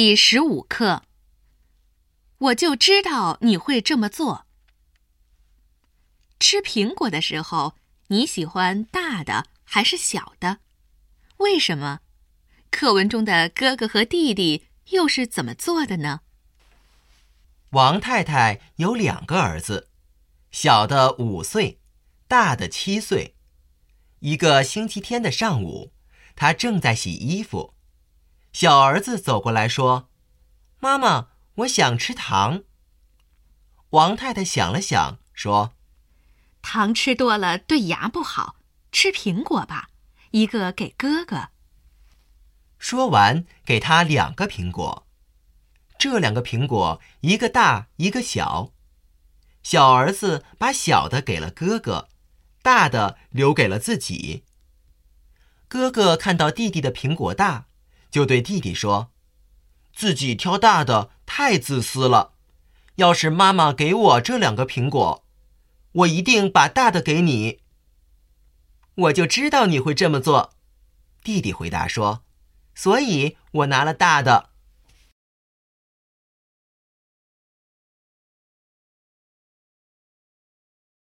第十五课，我就知道你会这么做。吃苹果的时候，你喜欢大的还是小的？为什么？课文中的哥哥和弟弟又是怎么做的呢？王太太有两个儿子，小的五岁，大的七岁。一个星期天的上午，他正在洗衣服。小儿子走过来说：“妈妈，我想吃糖。”王太太想了想，说：“糖吃多了对牙不好，吃苹果吧，一个给哥哥。”说完，给他两个苹果。这两个苹果，一个大，一个小。小儿子把小的给了哥哥，大的留给了自己。哥哥看到弟弟的苹果大。就对弟弟说：“自己挑大的太自私了。要是妈妈给我这两个苹果，我一定把大的给你。”我就知道你会这么做，弟弟回答说：“所以我拿了大的。”